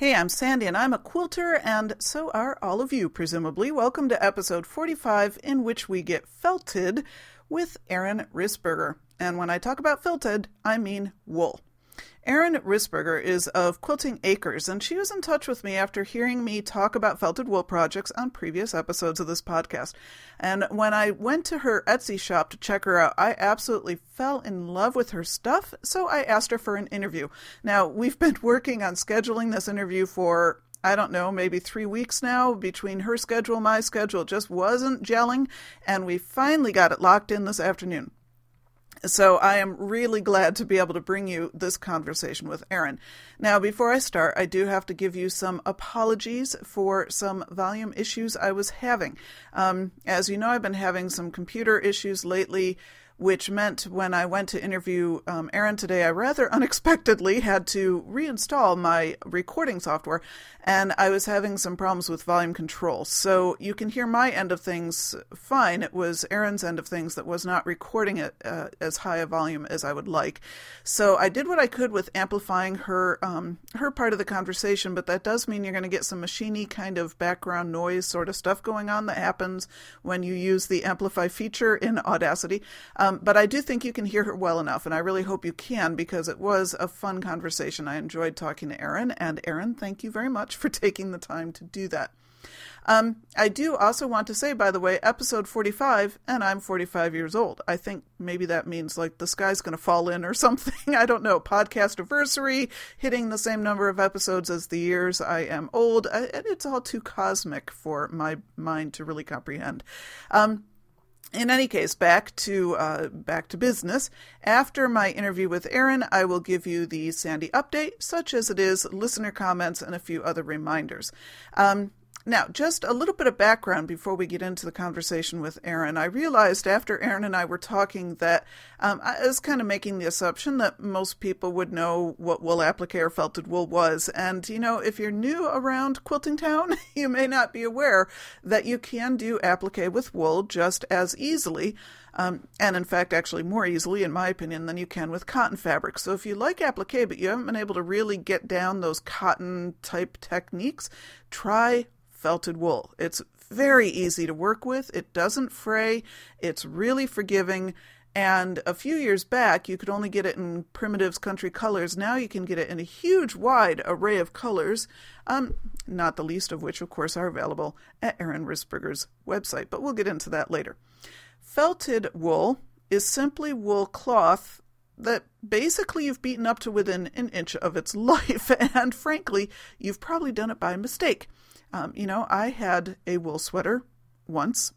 Hey, I'm Sandy and I'm a quilter, and so are all of you, presumably. Welcome to episode 45, in which we get felted with Erin Rissberger. And when I talk about felted, I mean wool. Erin Rissberger is of Quilting Acres, and she was in touch with me after hearing me talk about felted wool projects on previous episodes of this podcast. And when I went to her Etsy shop to check her out, I absolutely fell in love with her stuff, so I asked her for an interview. Now, we've been working on scheduling this interview for I don't know, maybe three weeks now between her schedule, my schedule, just wasn't gelling, and we finally got it locked in this afternoon. So I am really glad to be able to bring you this conversation with Erin. Now, before I start, I do have to give you some apologies for some volume issues I was having. Um, as you know, I've been having some computer issues lately which meant when I went to interview um, Erin today, I rather unexpectedly had to reinstall my recording software, and I was having some problems with volume control. So you can hear my end of things fine. It was Erin's end of things that was not recording it uh, as high a volume as I would like. So I did what I could with amplifying her um, her part of the conversation, but that does mean you're going to get some machiny kind of background noise sort of stuff going on that happens when you use the amplify feature in Audacity. Um, but I do think you can hear her well enough, and I really hope you can because it was a fun conversation. I enjoyed talking to Erin, and Erin, thank you very much for taking the time to do that. Um, I do also want to say, by the way, episode 45, and I'm 45 years old. I think maybe that means like the sky's going to fall in or something. I don't know. Podcast anniversary, hitting the same number of episodes as the years I am old. I, it's all too cosmic for my mind to really comprehend. Um, in any case, back to uh, back to business. After my interview with Erin, I will give you the Sandy update, such as it is, listener comments, and a few other reminders. Um, now, just a little bit of background before we get into the conversation with Erin. I realized after Erin and I were talking that um, I was kind of making the assumption that most people would know what wool applique or felted wool was. And, you know, if you're new around Quilting Town, you may not be aware that you can do applique with wool just as easily. Um, and in fact, actually more easily, in my opinion, than you can with cotton fabric. So if you like applique, but you haven't been able to really get down those cotton type techniques, try felted wool. It's very easy to work with, it doesn't fray, it's really forgiving. And a few years back, you could only get it in Primitives Country Colors. Now you can get it in a huge, wide array of colors, um, not the least of which, of course, are available at Erin Rissberger's website. But we'll get into that later. Felted wool is simply wool cloth that basically you've beaten up to within an inch of its life. And frankly, you've probably done it by mistake. Um, you know, I had a wool sweater once,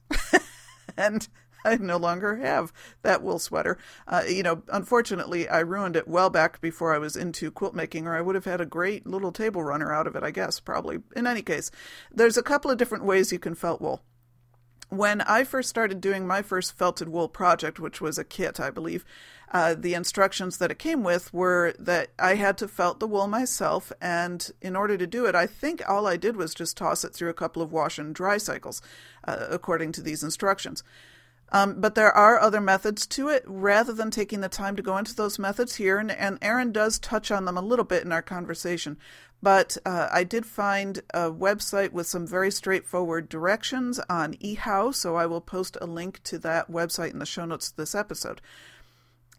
and I no longer have that wool sweater. Uh, you know, unfortunately, I ruined it well back before I was into quilt making, or I would have had a great little table runner out of it, I guess, probably. In any case, there's a couple of different ways you can felt wool when I first started doing my first felted wool project, which was a kit, I believe, uh, the instructions that it came with were that I had to felt the wool myself, and in order to do it, I think all I did was just toss it through a couple of wash and dry cycles, uh, according to these instructions. Um, but there are other methods to it. Rather than taking the time to go into those methods here, and, and Erin does touch on them a little bit in our conversation, but uh, I did find a website with some very straightforward directions on eHow, so I will post a link to that website in the show notes of this episode.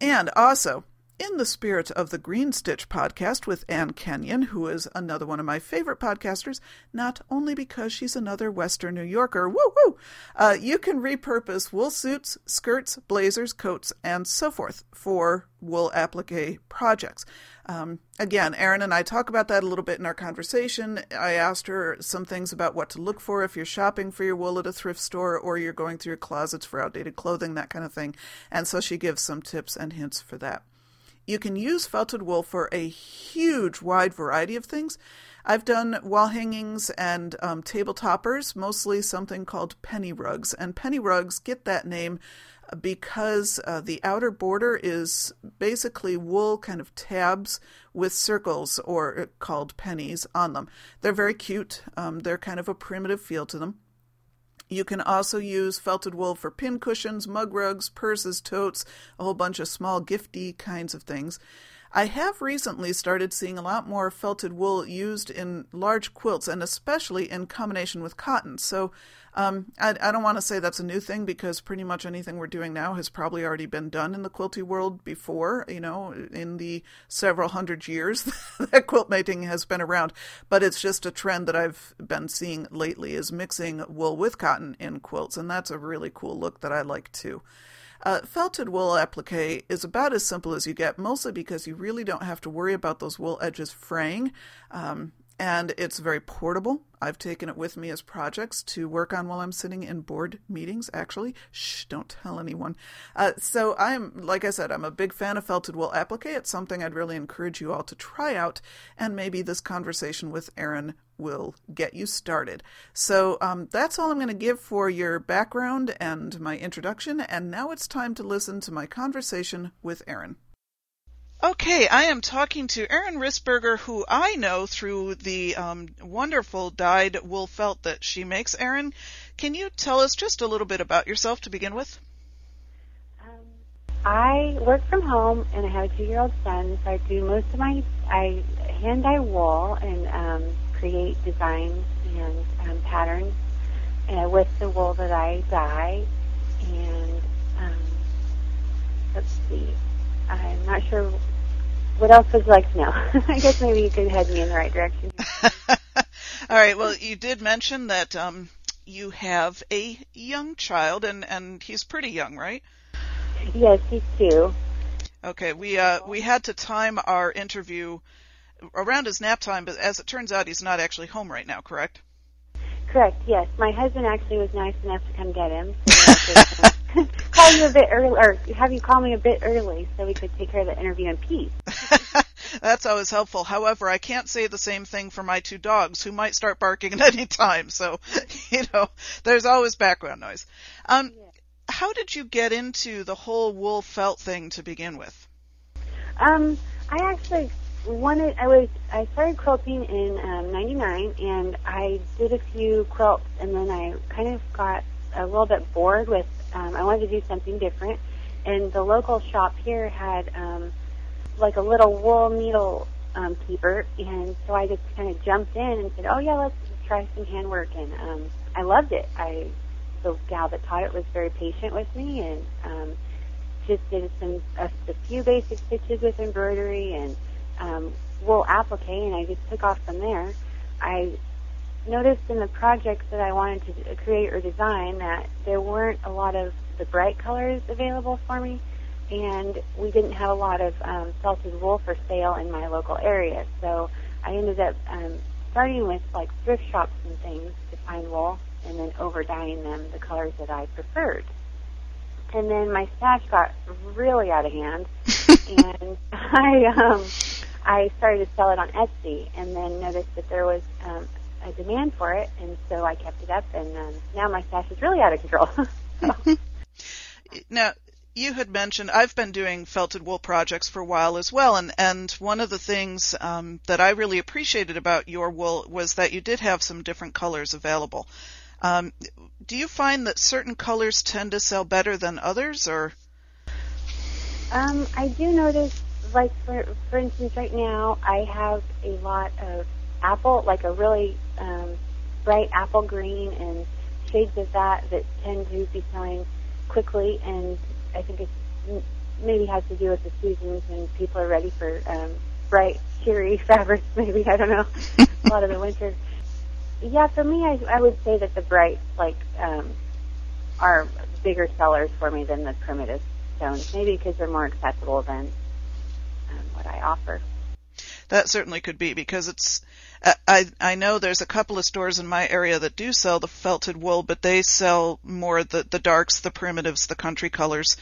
And also, in the spirit of the Green Stitch podcast with Ann Kenyon, who is another one of my favorite podcasters, not only because she's another Western New Yorker, woo woo, uh, you can repurpose wool suits, skirts, blazers, coats, and so forth for wool applique projects. Um, again, Erin and I talk about that a little bit in our conversation. I asked her some things about what to look for if you're shopping for your wool at a thrift store or you're going through your closets for outdated clothing, that kind of thing. And so she gives some tips and hints for that. You can use felted wool for a huge, wide variety of things. I've done wall hangings and um, table toppers, mostly something called penny rugs. And penny rugs get that name because uh, the outer border is basically wool kind of tabs with circles or uh, called pennies on them. They're very cute. Um, they're kind of a primitive feel to them. You can also use felted wool for pin cushions, mug rugs, purses, totes, a whole bunch of small gifty kinds of things. I have recently started seeing a lot more felted wool used in large quilts and especially in combination with cotton. So um, I, I, don't want to say that's a new thing because pretty much anything we're doing now has probably already been done in the quilty world before, you know, in the several hundred years that quilt making has been around. But it's just a trend that I've been seeing lately is mixing wool with cotton in quilts, and that's a really cool look that I like too. Uh, felted wool applique is about as simple as you get, mostly because you really don't have to worry about those wool edges fraying. Um, and it's very portable. I've taken it with me as projects to work on while I'm sitting in board meetings, actually. Shh, don't tell anyone. Uh, so I'm, like I said, I'm a big fan of felted wool applique. It's something I'd really encourage you all to try out, and maybe this conversation with Erin will get you started. So um, that's all I'm going to give for your background and my introduction, and now it's time to listen to my conversation with Erin. Okay, I am talking to Erin Rissberger, who I know through the um, wonderful dyed wool felt that she makes. Erin, can you tell us just a little bit about yourself to begin with? Um, I work from home and I have a two-year-old son, so I do most of my I hand dye wool and um, create designs and um, patterns uh, with the wool that I dye. And um, let's see, I'm not sure what else would you like to know? I guess maybe you could head me in the right direction. All right. Well, you did mention that um, you have a young child, and and he's pretty young, right? Yes, he's two. Okay. We uh we had to time our interview around his nap time, but as it turns out, he's not actually home right now. Correct? Correct. Yes, my husband actually was nice enough to come get him. So call you a bit early, or have you call me a bit early so we could take care of the interview in peace. That's always helpful. However, I can't say the same thing for my two dogs who might start barking at any time. So, you know, there's always background noise. Um, yeah. How did you get into the whole wool felt thing to begin with? Um, I actually wanted. I was. I started quilting in um, '99, and I did a few quilts, and then I kind of got a little bit bored with um, I wanted to do something different, and the local shop here had um, like a little wool needle um, keeper, and so I just kind of jumped in and said, "Oh yeah, let's try some handwork," and um, I loved it. I the gal that taught it was very patient with me, and um, just did some a, a few basic stitches with embroidery and um, wool applique, and I just took off from there. I noticed in the projects that I wanted to create or design that there weren't a lot of the bright colors available for me, and we didn't have a lot of um, felted wool for sale in my local area. So I ended up um, starting with like thrift shops and things to find wool, and then over dyeing them the colors that I preferred. And then my stash got really out of hand, and I um, I started to sell it on Etsy, and then noticed that there was um, a demand for it, and so I kept it up, and um, now my stash is really out of control. now, you had mentioned I've been doing felted wool projects for a while as well, and and one of the things um, that I really appreciated about your wool was that you did have some different colors available. Um, do you find that certain colors tend to sell better than others, or? Um, I do notice, like for for instance, right now I have a lot of apple, like a really um, bright apple green and shades of that that tend to be selling quickly. And I think it maybe has to do with the seasons and people are ready for um, bright, cheery fabrics. Maybe I don't know. a lot of the winter. Yeah, for me, I, I would say that the brights like um, are bigger sellers for me than the primitive stones. Maybe because they're more accessible than um, what I offer. That certainly could be because it's I I know there's a couple of stores in my area that do sell the felted wool, but they sell more the the darks, the primitives, the country colors.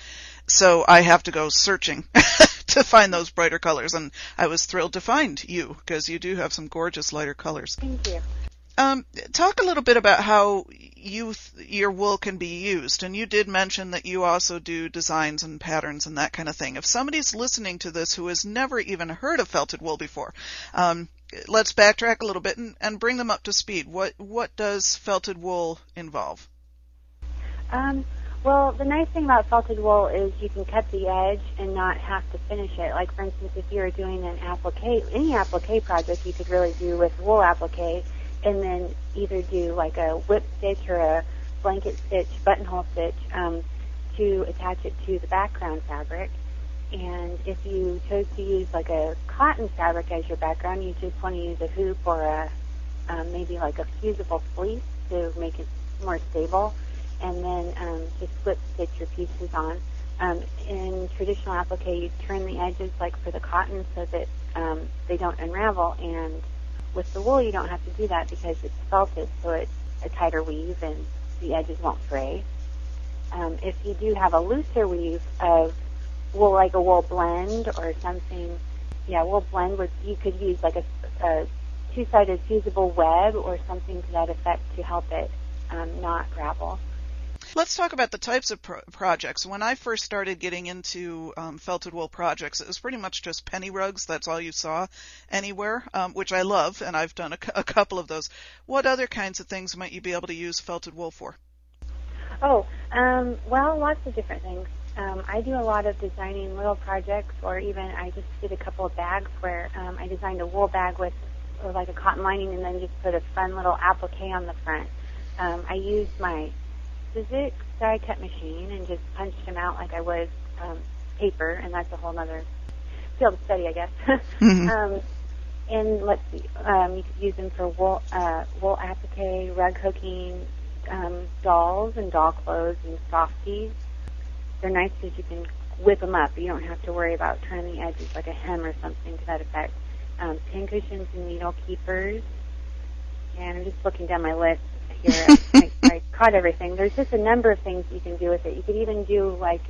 So I have to go searching to find those brighter colors, and I was thrilled to find you because you do have some gorgeous lighter colors. Thank you. Um, talk a little bit about how you your wool can be used, and you did mention that you also do designs and patterns and that kind of thing. If somebody's listening to this who has never even heard of felted wool before, um, let's backtrack a little bit and, and, bring them up to speed. What what does felted wool involve? Um, well, the nice thing about felted wool is you can cut the edge and not have to finish it. Like for instance, if you were doing an applique, any applique project, you could really do with wool applique and then either do like a whip stitch or a blanket stitch, buttonhole stitch um, to attach it to the background fabric. And if you chose to use like a cotton fabric as your background, you just want to use a hoop or a um, maybe like a fusible fleece to make it more stable, and then um, just slip stitch your pieces on. Um, in traditional applique, you turn the edges like for the cotton so that um, they don't unravel, and with the wool, you don't have to do that because it's felted, so it's a tighter weave and the edges won't fray. Um, if you do have a looser weave of wool, like a wool blend or something, yeah, wool blend, would you could use like a, a two-sided fusible web or something to that effect to help it um, not ravel. Let's talk about the types of pro- projects. When I first started getting into um, felted wool projects, it was pretty much just penny rugs. That's all you saw anywhere, um, which I love, and I've done a, a couple of those. What other kinds of things might you be able to use felted wool for? Oh, um, well, lots of different things. Um, I do a lot of designing little projects, or even I just did a couple of bags where um, I designed a wool bag with or like a cotton lining, and then just put a fun little applique on the front. Um, I used my Sizzix die cut machine and just punched them out like I would um, paper, and that's a whole other field of study, I guess. mm-hmm. um, and let's see, um, you could use them for wool, uh, wool applique, rug hooking, um, dolls and doll clothes and softies. They're nice because you can whip them up. You don't have to worry about turning the edges like a hem or something to that effect. Um, pin cushions and needle keepers. And I'm just looking down my list here. I, I caught everything. There's just a number of things you can do with it. You could even do like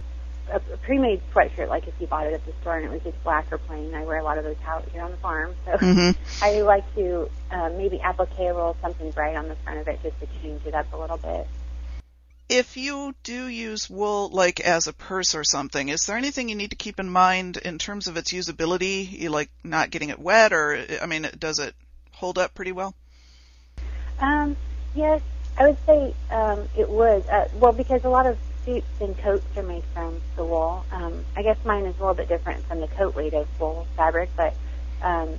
a, a pre-made sweatshirt, like if you bought it at the store and it was just black or plain. I wear a lot of those out here on the farm, so mm-hmm. I like to uh, maybe applique a little something bright on the front of it just to change it up a little bit. If you do use wool like as a purse or something, is there anything you need to keep in mind in terms of its usability? You like not getting it wet, or I mean, does it hold up pretty well? Um, Yes, I would say um, it would. Uh, well, because a lot of suits and coats are made from the wool. Um, I guess mine is a little bit different from the coat weight of wool fabric, but um,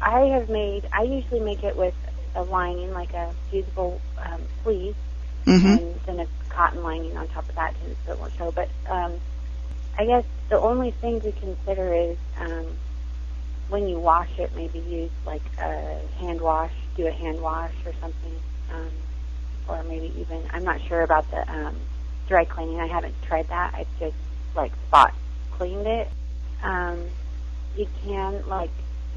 I have made. I usually make it with a lining, like a fusible um, fleece, mm-hmm. and then a cotton lining on top of that so it won't. But um, I guess the only thing to consider is um, when you wash it, maybe use like a hand wash, do a hand wash or something um, or maybe even I'm not sure about the um, dry cleaning. I haven't tried that. I've just like spot cleaned it. Um, you can like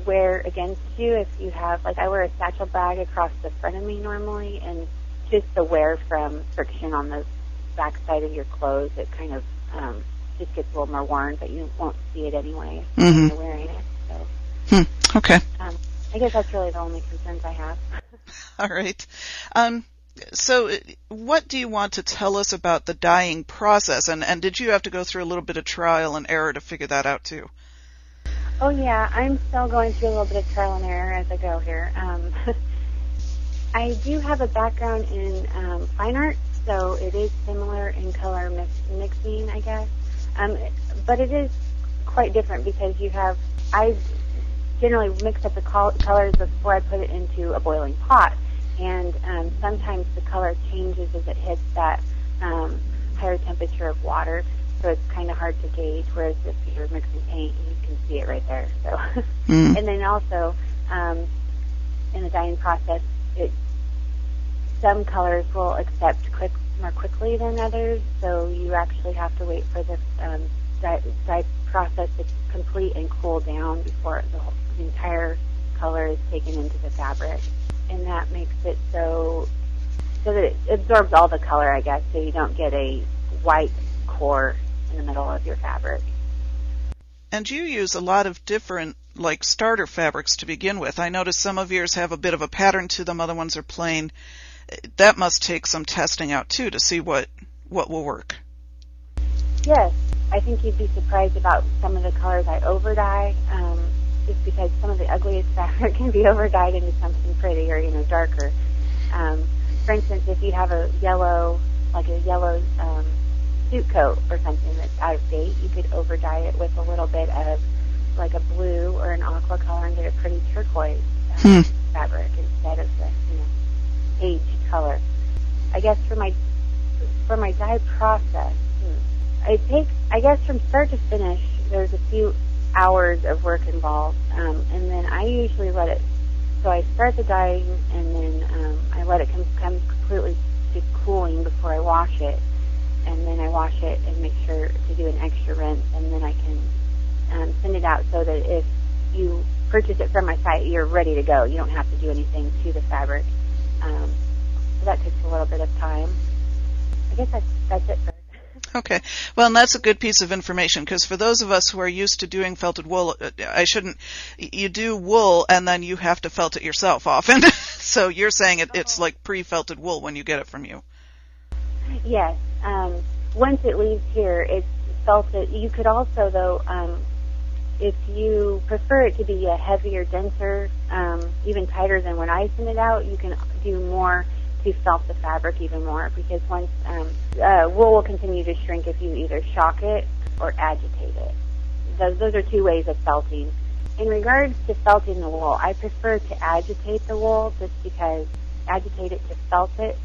wear against you if you have like I wear a satchel bag across the front of me normally, and just the wear from friction on the back side of your clothes, it kind of um, just gets a little more worn, but you won't see it anyway mm-hmm. when you're wearing it. So, hmm. okay. Um, I guess that's really the only concerns I have. All right. Um, so, what do you want to tell us about the dyeing process? And, and did you have to go through a little bit of trial and error to figure that out too? Oh yeah, I'm still going through a little bit of trial and error as I go here. Um, I do have a background in um, fine art, so it is similar in color mix, mixing, I guess. Um, but it is quite different because you have I generally mix up the col- colors before I put it into a boiling pot. And um, sometimes the color changes as it hits that um, higher temperature of water, so it's kind of hard to gauge. Whereas if you're mixing paint, you can see it right there. So, mm. and then also um, in the dyeing process, it some colors will accept quick more quickly than others, so you actually have to wait for the um, dye, process to complete and cool down before the whole the entire color is taken into the fabric, and that makes it so so that it absorbs all the color, I guess, so you don't get a white core in the middle of your fabric. And you use a lot of different like starter fabrics to begin with. I notice some of yours have a bit of a pattern to them, other ones are plain. That must take some testing out too to see what what will work. Yes, I think you'd be surprised about some of the colors I over dye, um, just because some of the ugliest fabric can be over dyed into something prettier, you know, darker. Um, for instance, if you have a yellow, like a yellow um, suit coat or something that's out of date, you could over dye it with a little bit of like a blue or an aqua color and get a pretty turquoise uh, hmm. fabric instead of the you know aged color. I guess for my for my dye process, hmm, it takes I guess from start to finish. There's a few hours of work involved, um, and then I usually let it. So I start the dyeing, and then um, I let it come, come completely to cooling before I wash it, and then I wash it and make sure to do an extra rinse, and then I can um, send it out so that if you purchase it from my site, you're ready to go. You don't have to do anything to the fabric. Um, so that takes a little bit of time. I guess that's that's it for. Okay. Well, and that's a good piece of information because for those of us who are used to doing felted wool, uh, I shouldn't. You do wool and then you have to felt it yourself often. so you're saying it, it's like pre-felted wool when you get it from you. Yes. Um, once it leaves here, it's felted. You could also, though, um, if you prefer it to be a heavier, denser, um, even tighter than when I send it out, you can do more to felt the fabric even more because once um, uh, wool will continue to shrink if you either shock it or agitate it. Those, those are two ways of felting. In regards to felting the wool, I prefer to agitate the wool just because agitate it to felt it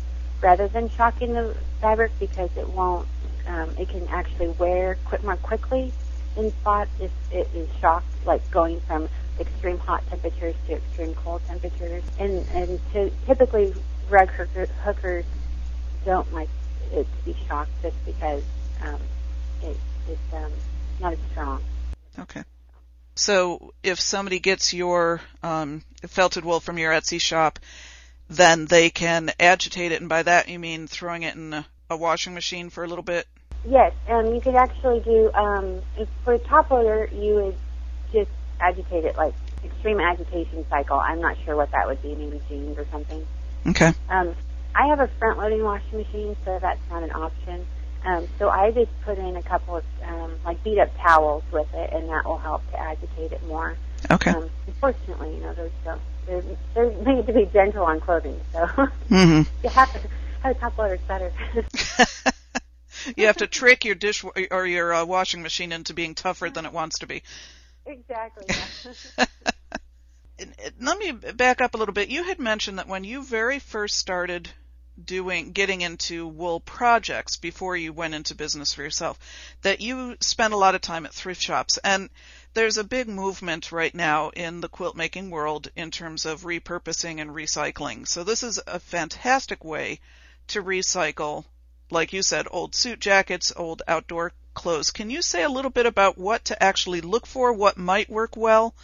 rather than shocking the fabric because it won't, um, it can actually wear quick, more quickly in spots if it is shocked, like going from extreme hot temperatures to extreme cold temperatures. And and to, typically rug hooker, hookers don't like it to be shocked just because um, it, it's um, not as strong. Okay. So if somebody gets your um, felted wool from your Etsy shop, then they can agitate it, and by that you mean throwing it in a, a washing machine for a little bit. Yes, um, you could actually do um, for a top loader. You would just agitate it like extreme agitation cycle. I'm not sure what that would be, maybe jeans or something. Okay. Um, I have a front loading washing machine, so that's not an option. Um, so I just put in a couple of um, like beat up towels with it, and that will help to agitate it more. Okay. Um, unfortunately, you know, those don't. They're, they're made to be gentle on clothing, so mm-hmm. you have to have a top loader better. you have to trick your dish or your uh, washing machine into being tougher than it wants to be. Exactly. Yeah. Let me back up a little bit. You had mentioned that when you very first started doing getting into wool projects before you went into business for yourself that you spent a lot of time at thrift shops and there's a big movement right now in the quilt making world in terms of repurposing and recycling. So this is a fantastic way to recycle like you said, old suit jackets, old outdoor clothes. Can you say a little bit about what to actually look for, what might work well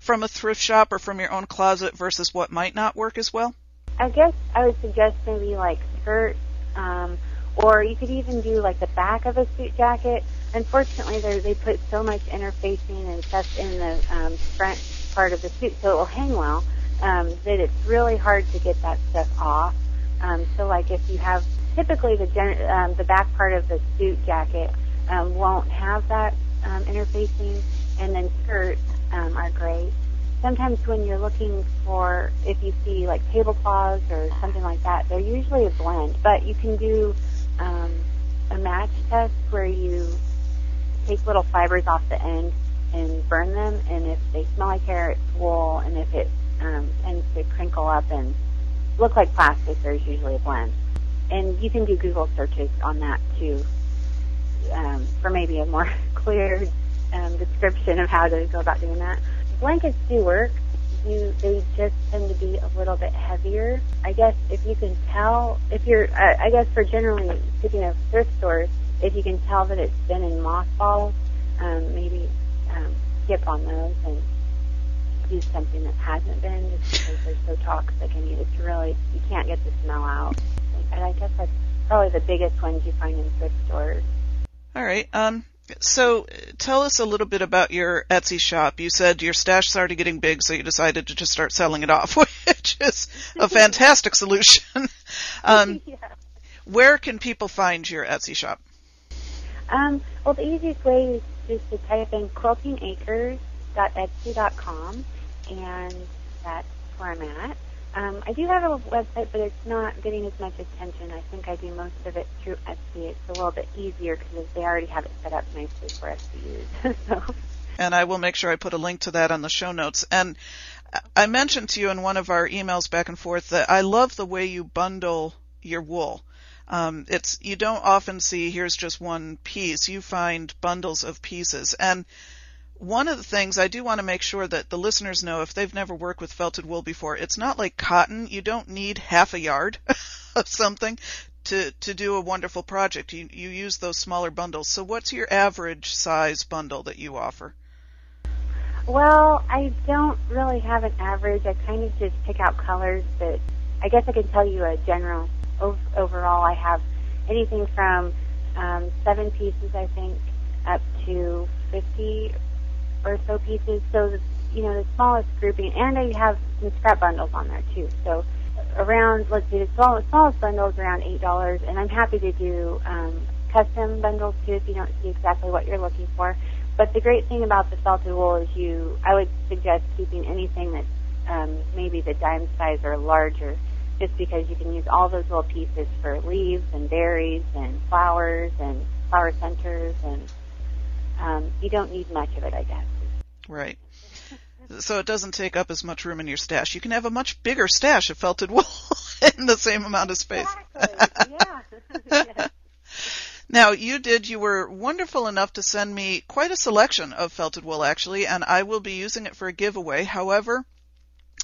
from a thrift shop or from your own closet versus what might not work as well? I guess I would suggest maybe like skirts, um, or you could even do like the back of a suit jacket. Unfortunately, they put so much interfacing and stuff in the um, front part of the suit, so it will hang well. Um, that it's really hard to get that stuff off. Um, so, like if you have typically the gen- um, the back part of the suit jacket um, won't have that um, interfacing, and then great. Sometimes when you're looking for, if you see like tablecloths or something like that, they're usually a blend. But you can do um, a match test where you take little fibers off the end and burn them, and if they smell like hair, it's wool, and if it um, tends to crinkle up and look like plastic, there's usually a blend and you can do Google searches on that too um, for maybe a more clear um, description of how to go about doing that. Blankets do work. You, they just tend to be a little bit heavier. I guess if you can tell, if you're, uh, I guess for generally speaking of thrift stores, if you can tell that it's been in mothballs, um, maybe um, skip on those and use something that hasn't been just because they're so toxic and you, it's really, you can't get the smell out and I guess that's probably the biggest ones you find in thrift stores. All right. Um, So, tell us a little bit about your Etsy shop. You said your stash started getting big, so you decided to just start selling it off, which is a fantastic solution. Um, yeah. Where can people find your Etsy shop? Um, well, the easiest way is just to type in quiltingacres.etsy.com, and that's where I'm at. Um, I do have a website, but it's not getting as much attention. I think I do most of it through Etsy. It's a little bit easier because they already have it set up nicely for us to use. so. And I will make sure I put a link to that on the show notes. And I mentioned to you in one of our emails back and forth that I love the way you bundle your wool. Um, it's you don't often see here's just one piece. You find bundles of pieces, and one of the things I do want to make sure that the listeners know if they've never worked with felted wool before, it's not like cotton. You don't need half a yard of something to to do a wonderful project. You you use those smaller bundles. So what's your average size bundle that you offer? Well, I don't really have an average. I kind of just pick out colors but I guess I can tell you a general overall, I have anything from um, seven pieces, I think, up to 50 or so pieces. So, you know, the smallest grouping, and I have some scrap bundles on there too. So, around, let's see, the smallest, smallest bundle is around $8, and I'm happy to do um, custom bundles too if you don't see exactly what you're looking for. But the great thing about the felted wool is you, I would suggest keeping anything that's um, maybe the dime size or larger just because you can use all those little pieces for leaves and berries and flowers and flower centers and um, you don't need much of it, I guess. Right. So it doesn't take up as much room in your stash. You can have a much bigger stash of felted wool in the same amount of space. Exactly. yeah. yeah. Now, you did, you were wonderful enough to send me quite a selection of felted wool actually, and I will be using it for a giveaway. However,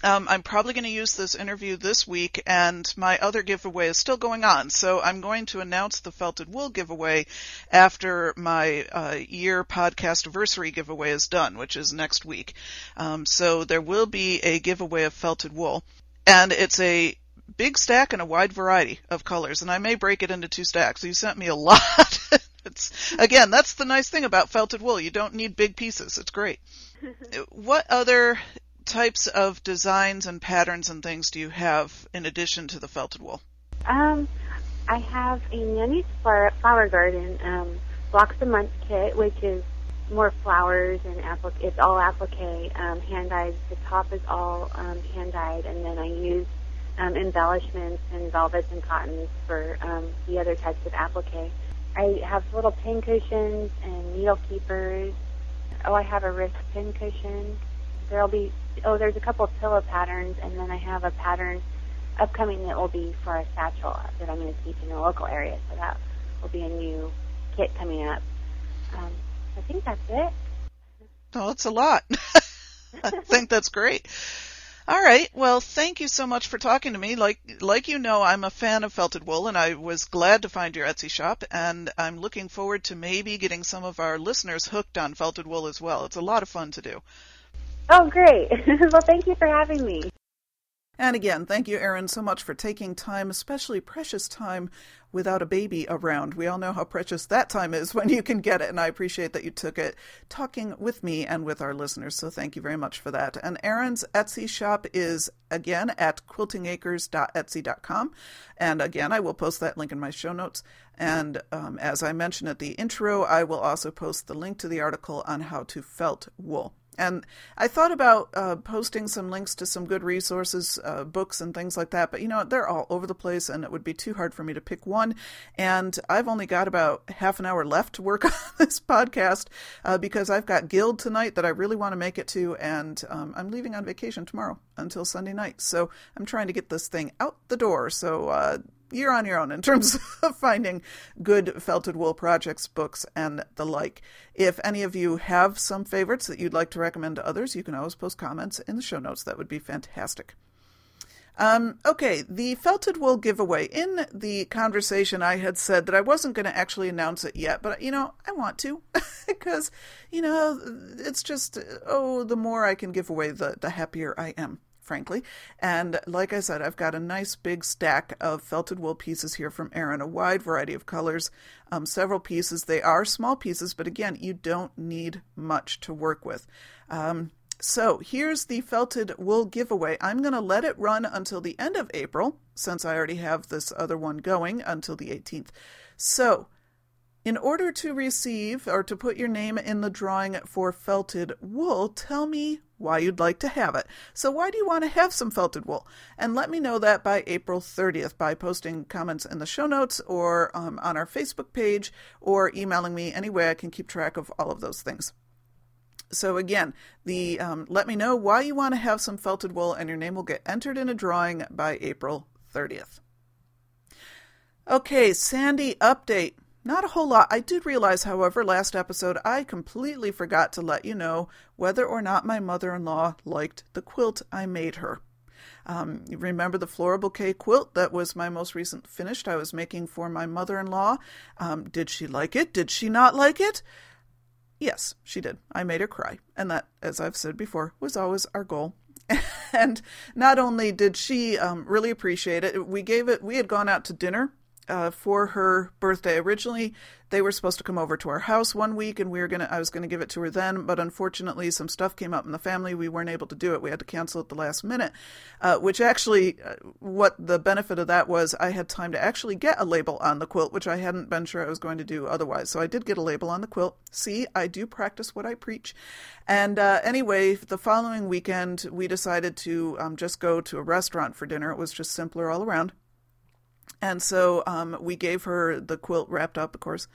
um, I'm probably going to use this interview this week, and my other giveaway is still going on. So I'm going to announce the Felted Wool giveaway after my uh, year podcast anniversary giveaway is done, which is next week. Um, so there will be a giveaway of Felted Wool, and it's a big stack and a wide variety of colors, and I may break it into two stacks. You sent me a lot. it's again, that's the nice thing about felted wool. You don't need big pieces. It's great. what other types of designs and patterns and things do you have in addition to the felted wool? Um, I have a Nanny's flower, garden um, blocks a month kit, which is more flowers and applique. It's all applique, um, hand dyed. The top is all um, hand dyed, and then I use um, embellishments and velvets and cottons for um, the other types of applique. I have little pin cushions and needle keepers. Oh, I have a wrist pin cushion. There'll be oh, there's a couple of pillow patterns, and then I have a pattern upcoming that will be for a satchel that I'm going to teach in the local area. So that will be a new kit coming up. Um, I think that's it. Oh, it's a lot. I think that's great. All right. Well, thank you so much for talking to me. Like, like you know, I'm a fan of felted wool, and I was glad to find your Etsy shop. And I'm looking forward to maybe getting some of our listeners hooked on felted wool as well. It's a lot of fun to do. Oh, great. well, thank you for having me. And again, thank you, Erin, so much for taking time, especially precious time without a baby around. We all know how precious that time is when you can get it, and I appreciate that you took it talking with me and with our listeners. So thank you very much for that. And Erin's Etsy shop is again at quiltingacres.etsy.com. And again, I will post that link in my show notes. And um, as I mentioned at the intro, I will also post the link to the article on how to felt wool. And I thought about uh, posting some links to some good resources, uh, books, and things like that, but you know, they're all over the place, and it would be too hard for me to pick one. And I've only got about half an hour left to work on this podcast uh, because I've got Guild tonight that I really want to make it to, and um, I'm leaving on vacation tomorrow until Sunday night. So I'm trying to get this thing out the door. So uh, you're on your own in terms of finding good felted wool projects, books, and the like. If any of you have some favorites that you'd like to recommend to others, you can always post comments in the show notes. That would be fantastic. Um, okay, the felted wool giveaway. In the conversation, I had said that I wasn't going to actually announce it yet, but you know, I want to because you know it's just oh, the more I can give away, the the happier I am frankly. And like I said, I've got a nice big stack of felted wool pieces here from Erin, a wide variety of colors, um, several pieces. They are small pieces, but again, you don't need much to work with. Um, so here's the felted wool giveaway. I'm going to let it run until the end of April, since I already have this other one going until the 18th. So in order to receive or to put your name in the drawing for felted wool, tell me why you'd like to have it. So, why do you want to have some felted wool? And let me know that by April 30th by posting comments in the show notes or um, on our Facebook page or emailing me any way I can keep track of all of those things. So again, the um, let me know why you want to have some felted wool, and your name will get entered in a drawing by April 30th. Okay, Sandy update. Not a whole lot. I did realize, however, last episode I completely forgot to let you know whether or not my mother in law liked the quilt I made her. Um, you remember the floral bouquet quilt that was my most recent finished I was making for my mother in law? Um, did she like it? Did she not like it? Yes, she did. I made her cry. And that, as I've said before, was always our goal. and not only did she um, really appreciate it, we gave it, we had gone out to dinner uh, for her birthday. Originally, they were supposed to come over to our house one week, and we were gonna. I was gonna give it to her then, but unfortunately, some stuff came up in the family. We weren't able to do it. We had to cancel at the last minute. Uh, which actually, uh, what the benefit of that was, I had time to actually get a label on the quilt, which I hadn't been sure I was going to do otherwise. So I did get a label on the quilt. See, I do practice what I preach. And uh, anyway, the following weekend, we decided to um, just go to a restaurant for dinner. It was just simpler all around. And so um, we gave her the quilt wrapped up, of course,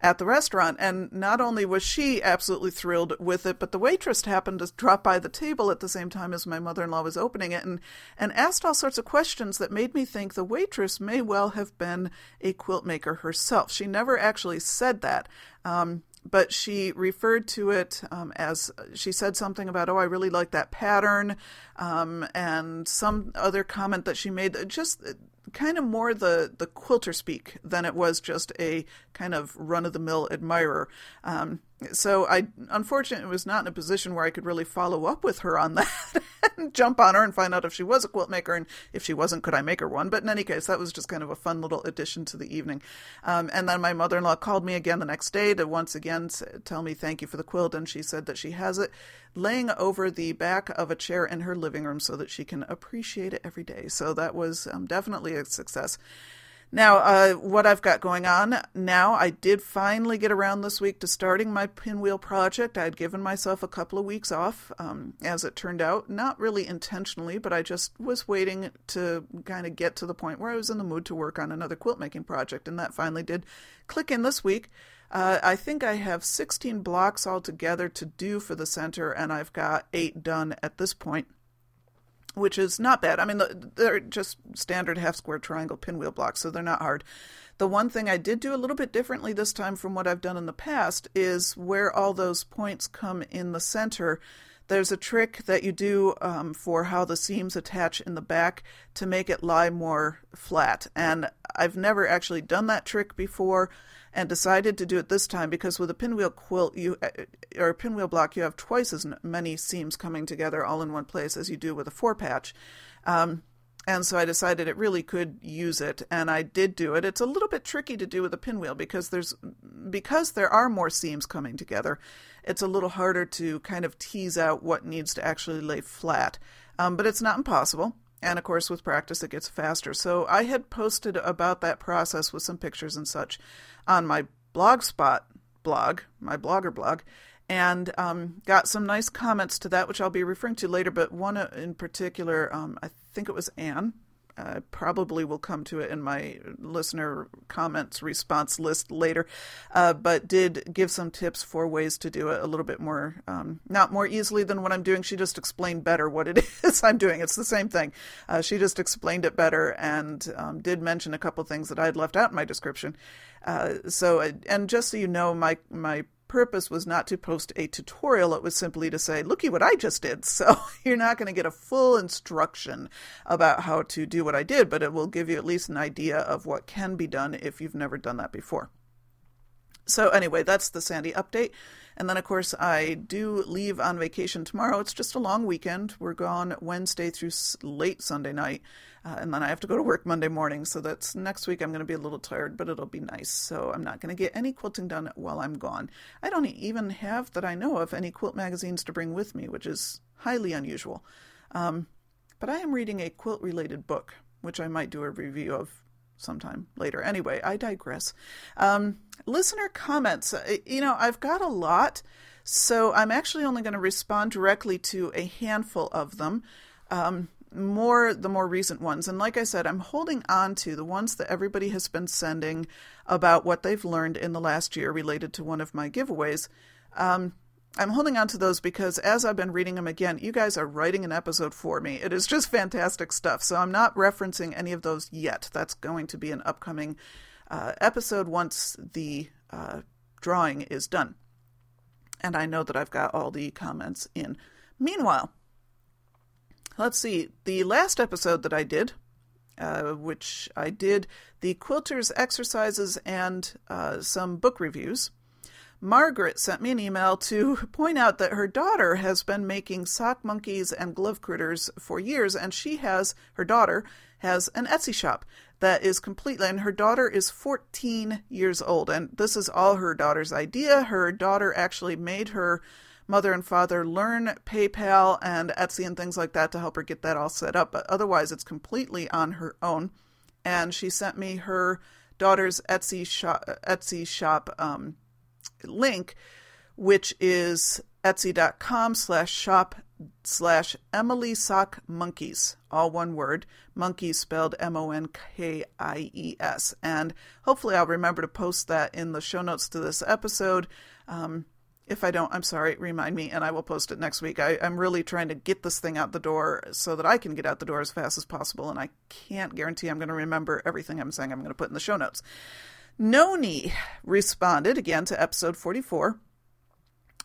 at the restaurant. And not only was she absolutely thrilled with it, but the waitress happened to drop by the table at the same time as my mother in law was opening it and, and asked all sorts of questions that made me think the waitress may well have been a quilt maker herself. She never actually said that. Um, but she referred to it um, as she said something about, oh, I really like that pattern, um, and some other comment that she made. Just kind of more the, the quilter speak than it was just a kind of run of the mill admirer. Um, so I unfortunately was not in a position where I could really follow up with her on that jump on her and find out if she was a quilt maker and if she wasn't, could I make her one? But in any case, that was just kind of a fun little addition to the evening. Um, and then my mother-in-law called me again the next day to once again tell me thank you for the quilt, and she said that she has it laying over the back of a chair in her living room so that she can appreciate it every day. So that was um, definitely a success. Now, uh, what I've got going on now, I did finally get around this week to starting my pinwheel project. I had given myself a couple of weeks off, um, as it turned out, not really intentionally, but I just was waiting to kind of get to the point where I was in the mood to work on another quilt making project, and that finally did click in this week. Uh, I think I have 16 blocks altogether to do for the center, and I've got eight done at this point which is not bad. I mean, they're just standard half square triangle pinwheel blocks, so they're not hard. The one thing I did do a little bit differently this time from what I've done in the past is where all those points come in the center. There's a trick that you do um, for how the seams attach in the back to make it lie more flat. And I've never actually done that trick before and decided to do it this time because with a pinwheel quilt you uh, or a pinwheel block you have twice as many seams coming together all in one place as you do with a four patch. Um, and so I decided it really could use it, and I did do it. It's a little bit tricky to do with a pinwheel because there's because there are more seams coming together. It's a little harder to kind of tease out what needs to actually lay flat, um, but it's not impossible. And of course, with practice, it gets faster. So I had posted about that process with some pictures and such on my Blogspot blog, my blogger blog, and um, got some nice comments to that, which I'll be referring to later. But one in particular, um, I think it was Anne, I probably will come to it in my listener comments response list later, uh, but did give some tips for ways to do it a little bit more, um, not more easily than what I'm doing. She just explained better what it is I'm doing. It's the same thing. Uh, she just explained it better and um, did mention a couple things that I had left out in my description. Uh, so, and just so you know, my my purpose was not to post a tutorial, it was simply to say, looky what I just did. So you're not going to get a full instruction about how to do what I did, but it will give you at least an idea of what can be done if you've never done that before. So, anyway, that's the Sandy update. And then, of course, I do leave on vacation tomorrow. It's just a long weekend. We're gone Wednesday through late Sunday night. Uh, and then I have to go to work Monday morning. So that's next week. I'm going to be a little tired, but it'll be nice. So I'm not going to get any quilting done while I'm gone. I don't even have, that I know of, any quilt magazines to bring with me, which is highly unusual. Um, but I am reading a quilt related book, which I might do a review of sometime later. Anyway, I digress. Um, listener comments. Uh, you know, I've got a lot, so I'm actually only going to respond directly to a handful of them. Um, more the more recent ones. And like I said, I'm holding on to the ones that everybody has been sending about what they've learned in the last year related to one of my giveaways. Um, I'm holding on to those because as I've been reading them again, you guys are writing an episode for me. It is just fantastic stuff. So I'm not referencing any of those yet. That's going to be an upcoming uh, episode once the uh, drawing is done. And I know that I've got all the comments in. Meanwhile, let's see. The last episode that I did, uh, which I did the quilters exercises and uh, some book reviews. Margaret sent me an email to point out that her daughter has been making sock monkeys and glove critters for years, and she has, her daughter, has an Etsy shop that is completely, and her daughter is 14 years old, and this is all her daughter's idea. Her daughter actually made her mother and father learn PayPal and Etsy and things like that to help her get that all set up, but otherwise it's completely on her own. And she sent me her daughter's Etsy shop, Etsy shop um, link, which is etsy.com slash shop slash Emily Sock Monkeys, all one word, monkeys spelled M O N K I E S. And hopefully I'll remember to post that in the show notes to this episode. Um, if I don't, I'm sorry, remind me and I will post it next week. I, am really trying to get this thing out the door so that I can get out the door as fast as possible, and I can't guarantee I'm going to remember everything I'm saying I'm going to put in the show notes. Noni responded again to episode 44.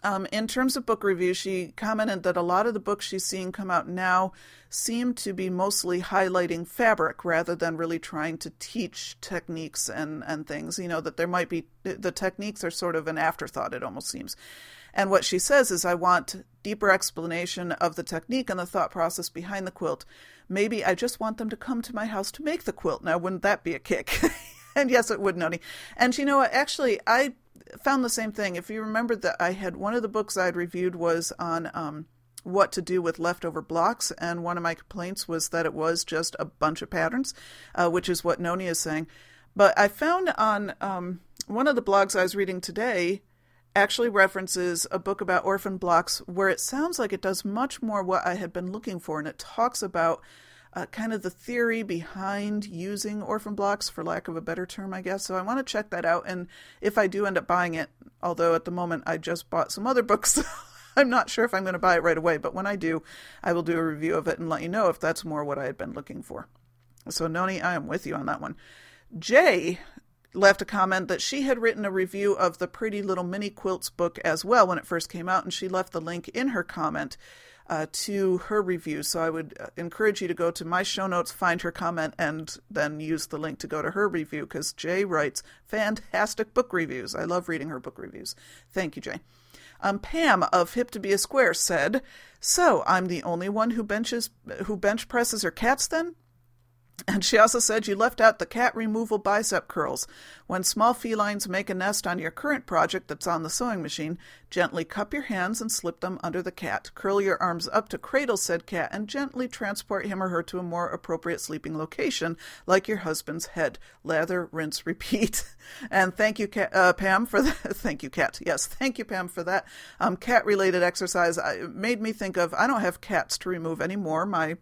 Um, in terms of book reviews, she commented that a lot of the books she's seeing come out now seem to be mostly highlighting fabric rather than really trying to teach techniques and, and things. You know, that there might be the techniques are sort of an afterthought, it almost seems. And what she says is, I want deeper explanation of the technique and the thought process behind the quilt. Maybe I just want them to come to my house to make the quilt. Now, wouldn't that be a kick? and yes, it would, Noni. And you know what? Actually, I found the same thing. If you remember that I had one of the books I'd reviewed was on um, what to do with leftover blocks, and one of my complaints was that it was just a bunch of patterns, uh, which is what Noni is saying. But I found on um, one of the blogs I was reading today actually references a book about orphan blocks where it sounds like it does much more what I had been looking for, and it talks about uh, kind of the theory behind using orphan blocks, for lack of a better term, I guess. So I want to check that out. And if I do end up buying it, although at the moment I just bought some other books, I'm not sure if I'm going to buy it right away. But when I do, I will do a review of it and let you know if that's more what I had been looking for. So, Noni, I am with you on that one. Jay left a comment that she had written a review of the Pretty Little Mini Quilts book as well when it first came out, and she left the link in her comment uh, to her review. So I would uh, encourage you to go to my show notes, find her comment, and then use the link to go to her review because Jay writes fantastic book reviews. I love reading her book reviews. Thank you, Jay. Um, Pam of Hip to Be a Square said, "So I'm the only one who benches who bench presses her cats then? And she also said you left out the cat removal bicep curls. When small felines make a nest on your current project that's on the sewing machine, gently cup your hands and slip them under the cat. Curl your arms up to cradle said cat and gently transport him or her to a more appropriate sleeping location, like your husband's head. Lather, rinse, repeat. and thank you, cat, uh, Pam, for that. thank you, Cat. Yes, thank you, Pam, for that um, cat-related exercise. It made me think of I don't have cats to remove anymore. My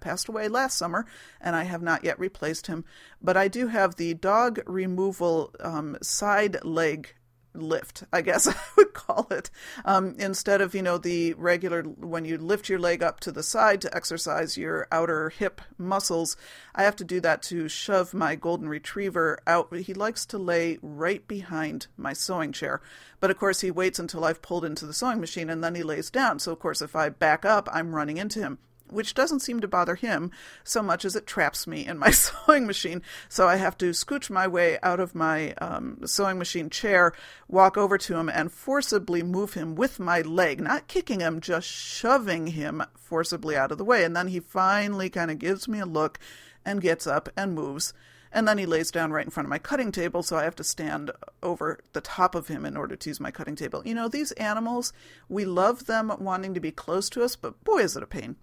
passed away last summer, and I have not yet replaced him. But I do have the dog removal um, side leg lift, I guess I would call it. Um, instead of, you know, the regular, when you lift your leg up to the side to exercise your outer hip muscles, I have to do that to shove my golden retriever out. He likes to lay right behind my sewing chair. But of course, he waits until I've pulled into the sewing machine and then he lays down. So, of course, if I back up, I'm running into him. Which doesn't seem to bother him so much as it traps me in my sewing machine. So I have to scooch my way out of my um, sewing machine chair, walk over to him, and forcibly move him with my leg, not kicking him, just shoving him forcibly out of the way. And then he finally kind of gives me a look and gets up and moves. And then he lays down right in front of my cutting table, so I have to stand over the top of him in order to use my cutting table. You know, these animals, we love them wanting to be close to us, but boy, is it a pain.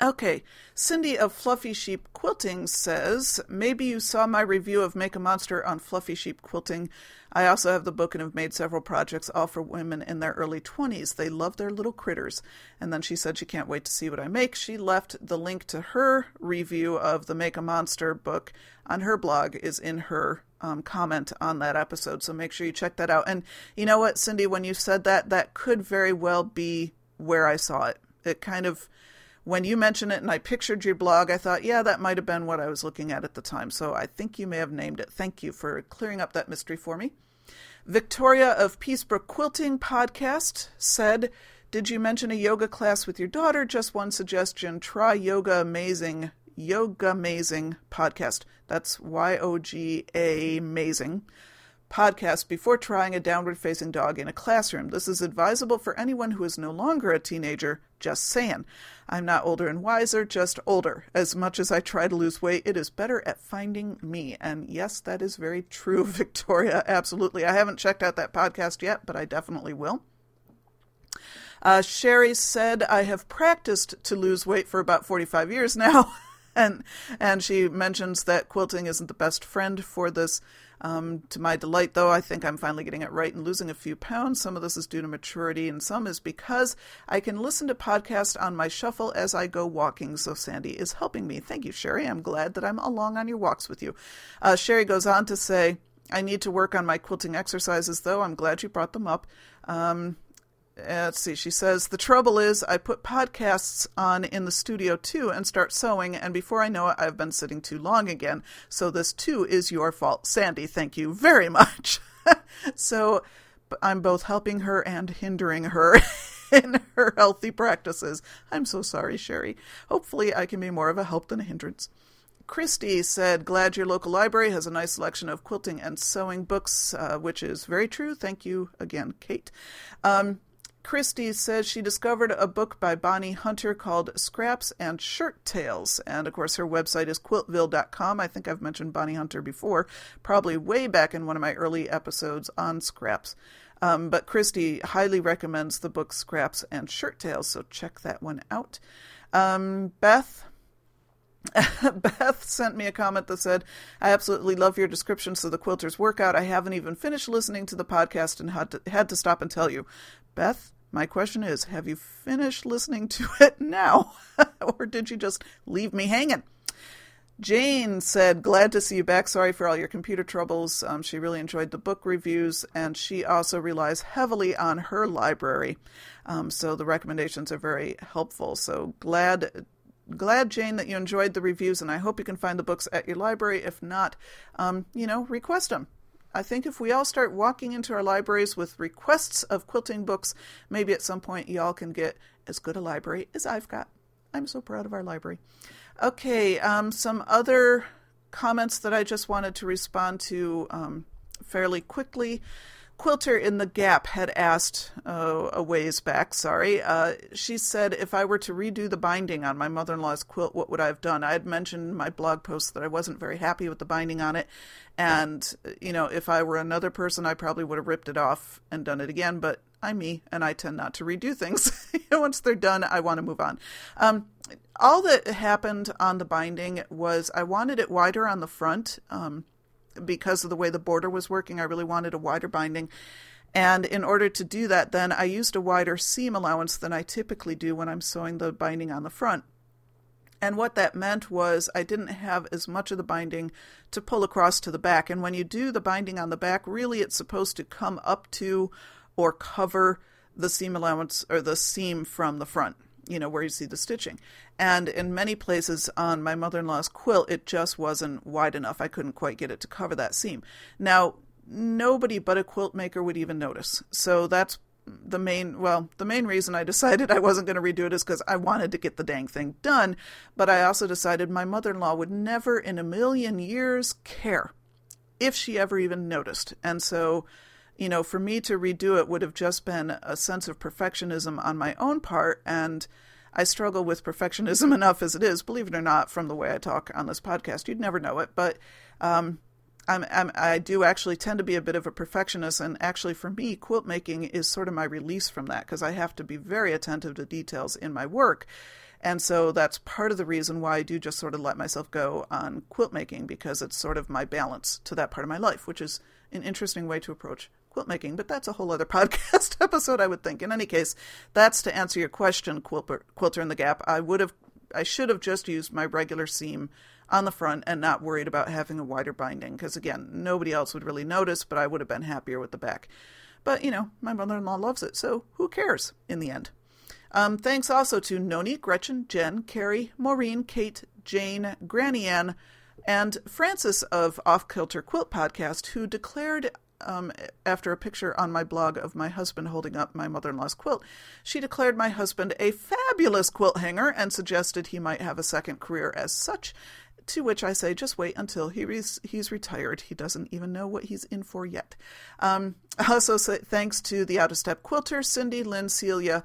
Okay, Cindy of Fluffy Sheep Quilting says, Maybe you saw my review of Make a Monster on Fluffy Sheep Quilting. I also have the book and have made several projects, all for women in their early 20s. They love their little critters. And then she said she can't wait to see what I make. She left the link to her review of the Make a Monster book on her blog, is in her um, comment on that episode. So make sure you check that out. And you know what, Cindy, when you said that, that could very well be where I saw it. It kind of when you mentioned it and I pictured your blog, I thought, yeah, that might have been what I was looking at at the time. So I think you may have named it. Thank you for clearing up that mystery for me. Victoria of Peacebrook Quilting Podcast said, Did you mention a yoga class with your daughter? Just one suggestion try Yoga Amazing, Yoga Amazing podcast. That's Y O G A Amazing podcast before trying a downward facing dog in a classroom. This is advisable for anyone who is no longer a teenager, just saying. I'm not older and wiser, just older. As much as I try to lose weight, it is better at finding me. And yes, that is very true, Victoria. Absolutely. I haven't checked out that podcast yet, but I definitely will. Uh, Sherry said, I have practiced to lose weight for about 45 years now. and and she mentions that quilting isn't the best friend for this. Um, to my delight, though, I think I'm finally getting it right and losing a few pounds. Some of this is due to maturity, and some is because I can listen to podcasts on my shuffle as I go walking. So Sandy is helping me. Thank you, Sherry. I'm glad that I'm along on your walks with you. Uh, Sherry goes on to say, I need to work on my quilting exercises, though. I'm glad you brought them up. Um, let's see, she says, The trouble is, I put podcasts on in the studio too and start sewing, and before I know it, I've been sitting too long again. So this too is your fault. Sandy, thank you very much. so I'm both helping her and hindering her in her healthy practices. I'm so sorry, Sherry. Hopefully, I can be more of a help than a hindrance. Christy said, Glad your local library has a nice selection of quilting and sewing books, uh, which is very true. Thank you again, Kate. Um, Christie says she discovered a book by Bonnie Hunter called Scraps and Shirt Tales. And of course, her website is quiltville.com. I think I've mentioned Bonnie Hunter before, probably way back in one of my early episodes on scraps. Um, but Christie highly recommends the book Scraps and Shirt Tales, so check that one out. Um, Beth. Beth sent me a comment that said, I absolutely love your descriptions of the quilter's workout. I haven't even finished listening to the podcast and had to, had to stop and tell you. Beth, my question is Have you finished listening to it now? or did you just leave me hanging? Jane said, Glad to see you back. Sorry for all your computer troubles. Um, she really enjoyed the book reviews, and she also relies heavily on her library. Um, so the recommendations are very helpful. So glad. Glad, Jane, that you enjoyed the reviews, and I hope you can find the books at your library. If not, um, you know, request them. I think if we all start walking into our libraries with requests of quilting books, maybe at some point y'all can get as good a library as I've got. I'm so proud of our library. Okay, um, some other comments that I just wanted to respond to um, fairly quickly. Quilter in the Gap had asked uh, a ways back, sorry. Uh, she said, if I were to redo the binding on my mother in law's quilt, what would I have done? I had mentioned in my blog post that I wasn't very happy with the binding on it. And, you know, if I were another person, I probably would have ripped it off and done it again. But I'm me, and I tend not to redo things. Once they're done, I want to move on. Um, all that happened on the binding was I wanted it wider on the front. Um, because of the way the border was working, I really wanted a wider binding. And in order to do that, then I used a wider seam allowance than I typically do when I'm sewing the binding on the front. And what that meant was I didn't have as much of the binding to pull across to the back. And when you do the binding on the back, really it's supposed to come up to or cover the seam allowance or the seam from the front you know, where you see the stitching. And in many places on my mother in law's quilt, it just wasn't wide enough. I couldn't quite get it to cover that seam. Now, nobody but a quilt maker would even notice. So that's the main well the main reason i decided i wasn't going to redo it is because i wanted to get the dang thing done but i also decided my mother-in-law would never in a million years care if she ever even noticed and so you know for me to redo it would have just been a sense of perfectionism on my own part and i struggle with perfectionism enough as it is believe it or not from the way i talk on this podcast you'd never know it but um, I'm, I'm, i do actually tend to be a bit of a perfectionist, and actually, for me, quilt making is sort of my release from that because I have to be very attentive to details in my work. And so that's part of the reason why I do just sort of let myself go on quilt making because it's sort of my balance to that part of my life, which is an interesting way to approach quilt making. But that's a whole other podcast episode, I would think. In any case, that's to answer your question, Quilter, Quilter in the Gap. I would have, I should have just used my regular seam on the front and not worried about having a wider binding because again nobody else would really notice but i would have been happier with the back but you know my mother-in-law loves it so who cares in the end um, thanks also to noni gretchen jen carrie maureen kate jane granny ann and francis of off kilter quilt podcast who declared um, after a picture on my blog of my husband holding up my mother in law's quilt. She declared my husband a fabulous quilt hanger and suggested he might have a second career as such. To which I say, just wait until he re- he's retired. He doesn't even know what he's in for yet. Um, also, say thanks to the Out of Step Quilter, Cindy, Lynn, Celia,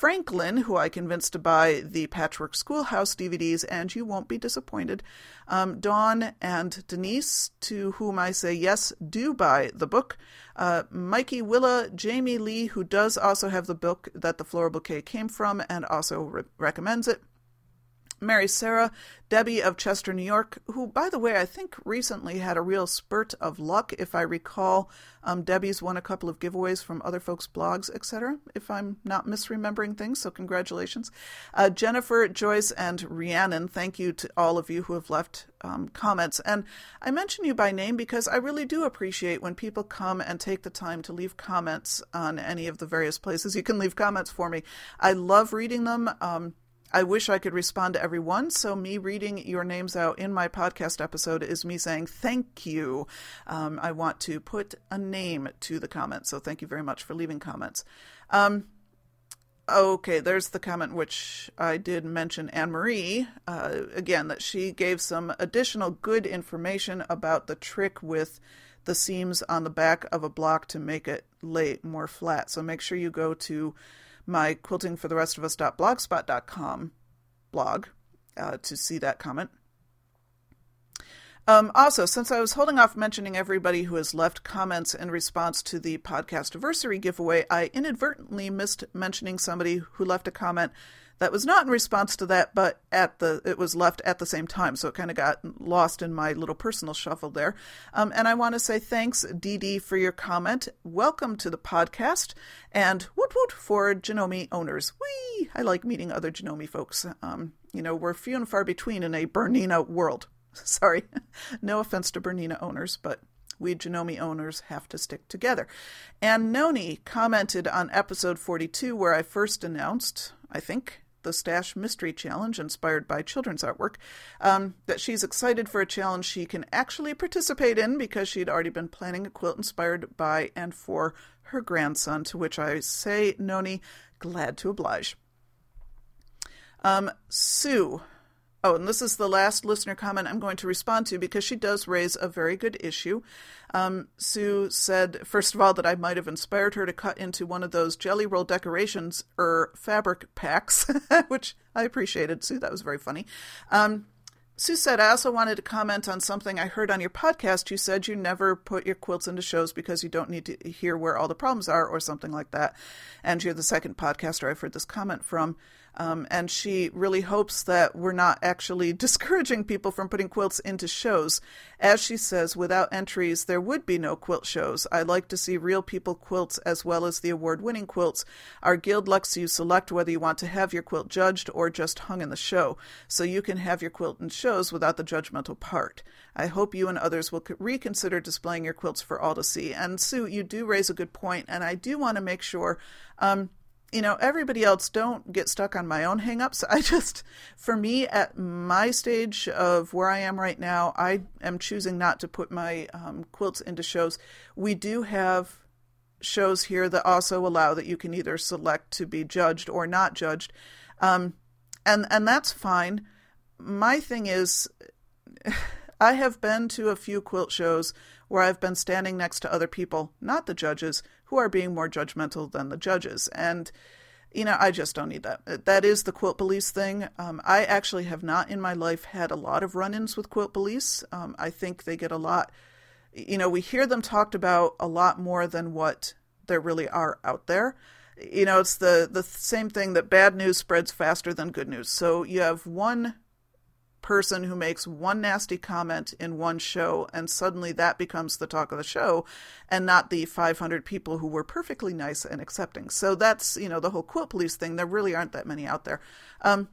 Franklin, who I convinced to buy the Patchwork Schoolhouse DVDs, and you won't be disappointed. Um, Dawn and Denise, to whom I say yes, do buy the book. Uh, Mikey Willa, Jamie Lee, who does also have the book that the floral bouquet came from and also re- recommends it. Mary Sarah, Debbie of Chester, New York, who, by the way, I think recently had a real spurt of luck. If I recall, um, Debbie's won a couple of giveaways from other folks' blogs, etc., if I'm not misremembering things, so congratulations. Uh, Jennifer, Joyce, and Rhiannon, thank you to all of you who have left um, comments. And I mention you by name because I really do appreciate when people come and take the time to leave comments on any of the various places you can leave comments for me. I love reading them. Um, I wish I could respond to everyone. So, me reading your names out in my podcast episode is me saying thank you. Um, I want to put a name to the comment. So, thank you very much for leaving comments. Um, okay, there's the comment which I did mention Anne Marie. Uh, again, that she gave some additional good information about the trick with the seams on the back of a block to make it lay more flat. So, make sure you go to my quilting for the rest of us.blogspot.com blog uh, to see that comment. Um, also, since I was holding off mentioning everybody who has left comments in response to the podcast anniversary giveaway, I inadvertently missed mentioning somebody who left a comment that was not in response to that, but at the it was left at the same time, so it kind of got lost in my little personal shuffle there. Um, and I want to say thanks, Dee, for your comment. Welcome to the podcast, and woot woot for Janome owners. Whee! I like meeting other Janome folks. Um, you know, we're few and far between in a Bernina world. Sorry, no offense to Bernina owners, but we Janome owners have to stick together. And Noni commented on episode 42, where I first announced, I think, the Stash Mystery Challenge, inspired by children's artwork, um, that she's excited for a challenge she can actually participate in because she'd already been planning a quilt inspired by and for her grandson, to which I say, Noni, glad to oblige. Um, Sue Oh, and this is the last listener comment I'm going to respond to because she does raise a very good issue. Um, Sue said, first of all, that I might have inspired her to cut into one of those jelly roll decorations or fabric packs, which I appreciated, Sue. That was very funny. Um, Sue said, I also wanted to comment on something I heard on your podcast. You said you never put your quilts into shows because you don't need to hear where all the problems are or something like that. And you're the second podcaster I've heard this comment from. Um, and she really hopes that we're not actually discouraging people from putting quilts into shows. As she says, without entries, there would be no quilt shows. I like to see real people quilts as well as the award winning quilts. Our guild lets you select whether you want to have your quilt judged or just hung in the show, so you can have your quilt in shows without the judgmental part. I hope you and others will reconsider displaying your quilts for all to see. And Sue, you do raise a good point, and I do want to make sure. Um, you know, everybody else don't get stuck on my own hangups. I just, for me, at my stage of where I am right now, I am choosing not to put my um, quilts into shows. We do have shows here that also allow that you can either select to be judged or not judged, um, and and that's fine. My thing is, I have been to a few quilt shows where I've been standing next to other people, not the judges, who are being more judgmental than the judges, and you know, I just don't need that. That is the quilt police thing. Um, I actually have not in my life had a lot of run ins with quilt police. Um, I think they get a lot, you know, we hear them talked about a lot more than what there really are out there. You know, it's the, the same thing that bad news spreads faster than good news. So you have one person who makes one nasty comment in one show, and suddenly that becomes the talk of the show, and not the 500 people who were perfectly nice and accepting. So that's, you know, the whole quilt police thing. There really aren't that many out there. Um,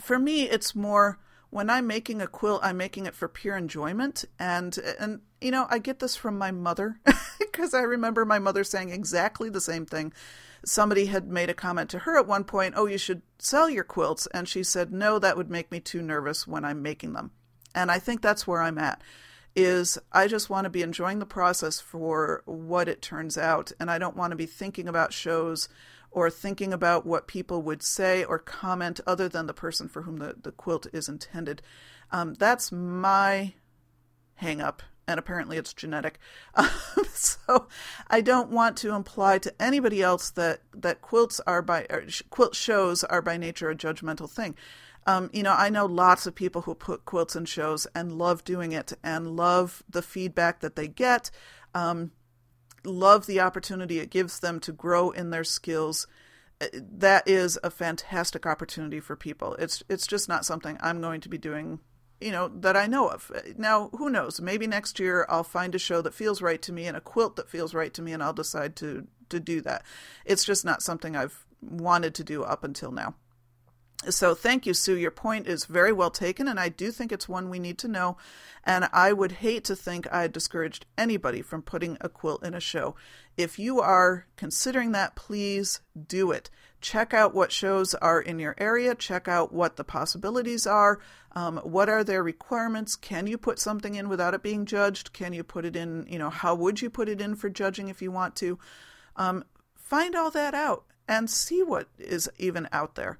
for me, it's more when I'm making a quilt, I'm making it for pure enjoyment. And, and you know, I get this from my mother because I remember my mother saying exactly the same thing somebody had made a comment to her at one point, oh, you should sell your quilts. And she said, no, that would make me too nervous when I'm making them. And I think that's where I'm at is I just want to be enjoying the process for what it turns out. And I don't want to be thinking about shows or thinking about what people would say or comment other than the person for whom the, the quilt is intended. Um, that's my hang up and apparently it's genetic. Um, so I don't want to imply to anybody else that that quilts are by quilt shows are by nature a judgmental thing. Um, you know, I know lots of people who put quilts in shows and love doing it and love the feedback that they get, um, love the opportunity it gives them to grow in their skills. Uh, that is a fantastic opportunity for people. It's it's just not something I'm going to be doing you know, that I know of. Now, who knows? Maybe next year I'll find a show that feels right to me and a quilt that feels right to me, and I'll decide to to do that. It's just not something I've wanted to do up until now. So thank you, Sue. Your point is very well taken, and I do think it's one we need to know. And I would hate to think I discouraged anybody from putting a quilt in a show. If you are considering that, please do it. Check out what shows are in your area. Check out what the possibilities are. Um, what are their requirements? Can you put something in without it being judged? Can you put it in? You know, how would you put it in for judging if you want to? Um, find all that out and see what is even out there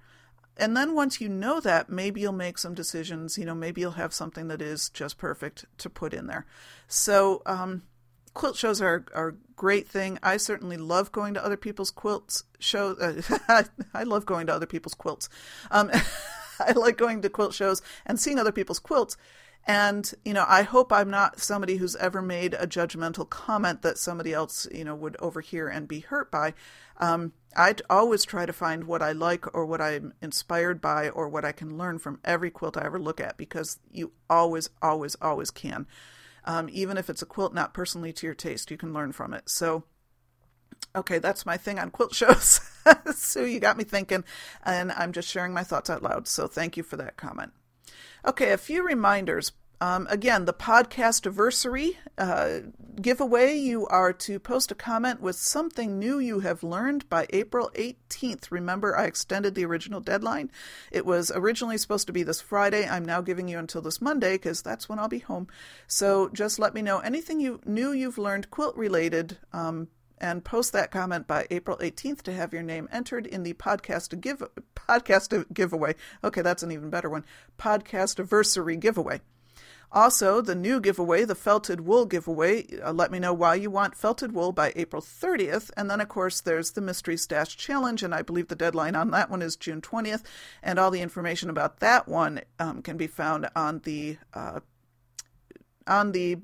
and then once you know that, maybe you'll make some decisions. You know, maybe you'll have something that is just perfect to put in there. So, um, quilt shows are, are a great thing. I certainly love going to other people's quilts shows. Uh, I love going to other people's quilts. Um, I like going to quilt shows and seeing other people's quilts and, you know, I hope I'm not somebody who's ever made a judgmental comment that somebody else, you know, would overhear and be hurt by. Um, I always try to find what I like or what I'm inspired by or what I can learn from every quilt I ever look at because you always, always, always can. Um, even if it's a quilt not personally to your taste, you can learn from it. So, okay, that's my thing on quilt shows. so you got me thinking, and I'm just sharing my thoughts out loud. So thank you for that comment. Okay, a few reminders. Um, again, the podcast anniversary uh, giveaway, you are to post a comment with something new you have learned by April 18th. Remember, I extended the original deadline. It was originally supposed to be this Friday. I'm now giving you until this Monday because that's when I'll be home. So just let me know anything you new you've learned quilt related um, and post that comment by April 18th to have your name entered in the podcast give podcast giveaway. Okay, that's an even better one. Podcast anniversary giveaway. Also, the new giveaway, the felted wool giveaway. Uh, let me know why you want felted wool by April 30th. And then, of course, there's the Mystery Stash Challenge, and I believe the deadline on that one is June 20th. And all the information about that one um, can be found on the uh, on the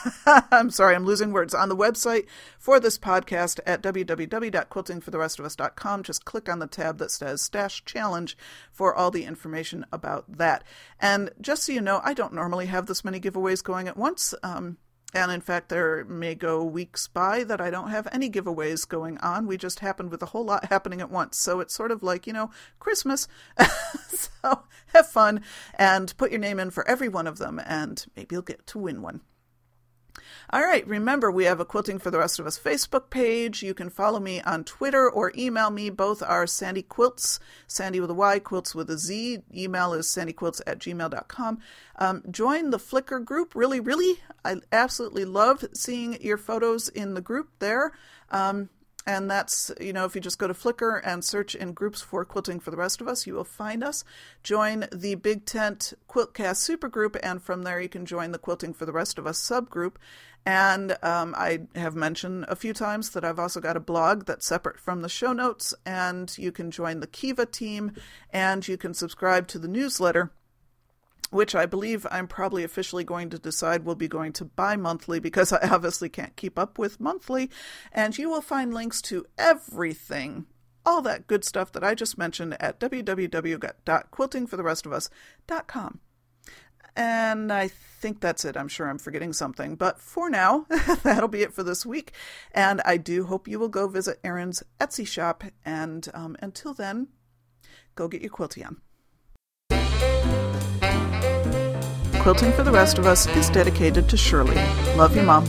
I'm sorry, I'm losing words. On the website for this podcast at www.quiltingfortherestofus.com, just click on the tab that says Stash Challenge for all the information about that. And just so you know, I don't normally have this many giveaways going at once. Um, and in fact, there may go weeks by that I don't have any giveaways going on. We just happened with a whole lot happening at once. So it's sort of like, you know, Christmas. so have fun and put your name in for every one of them, and maybe you'll get to win one. All right, remember we have a Quilting for the Rest of Us Facebook page. You can follow me on Twitter or email me. Both are Sandy Quilts, Sandy with a Y, Quilts with a Z. Email is sandyquilts at gmail.com. Um, join the Flickr group. Really, really, I absolutely love seeing your photos in the group there. Um, and that's, you know, if you just go to Flickr and search in groups for Quilting for the Rest of Us, you will find us. Join the Big Tent Quiltcast supergroup, and from there you can join the Quilting for the Rest of Us subgroup. And um, I have mentioned a few times that I've also got a blog that's separate from the show notes, and you can join the Kiva team, and you can subscribe to the newsletter which I believe I'm probably officially going to decide will be going to bi monthly because I obviously can't keep up with monthly. And you will find links to everything, all that good stuff that I just mentioned at www.quiltingfortherestofus.com. And I think that's it. I'm sure I'm forgetting something. But for now, that'll be it for this week. And I do hope you will go visit Erin's Etsy shop. And um, until then, go get your quilty on. Quilting for the Rest of Us is dedicated to Shirley. Love you, Mom.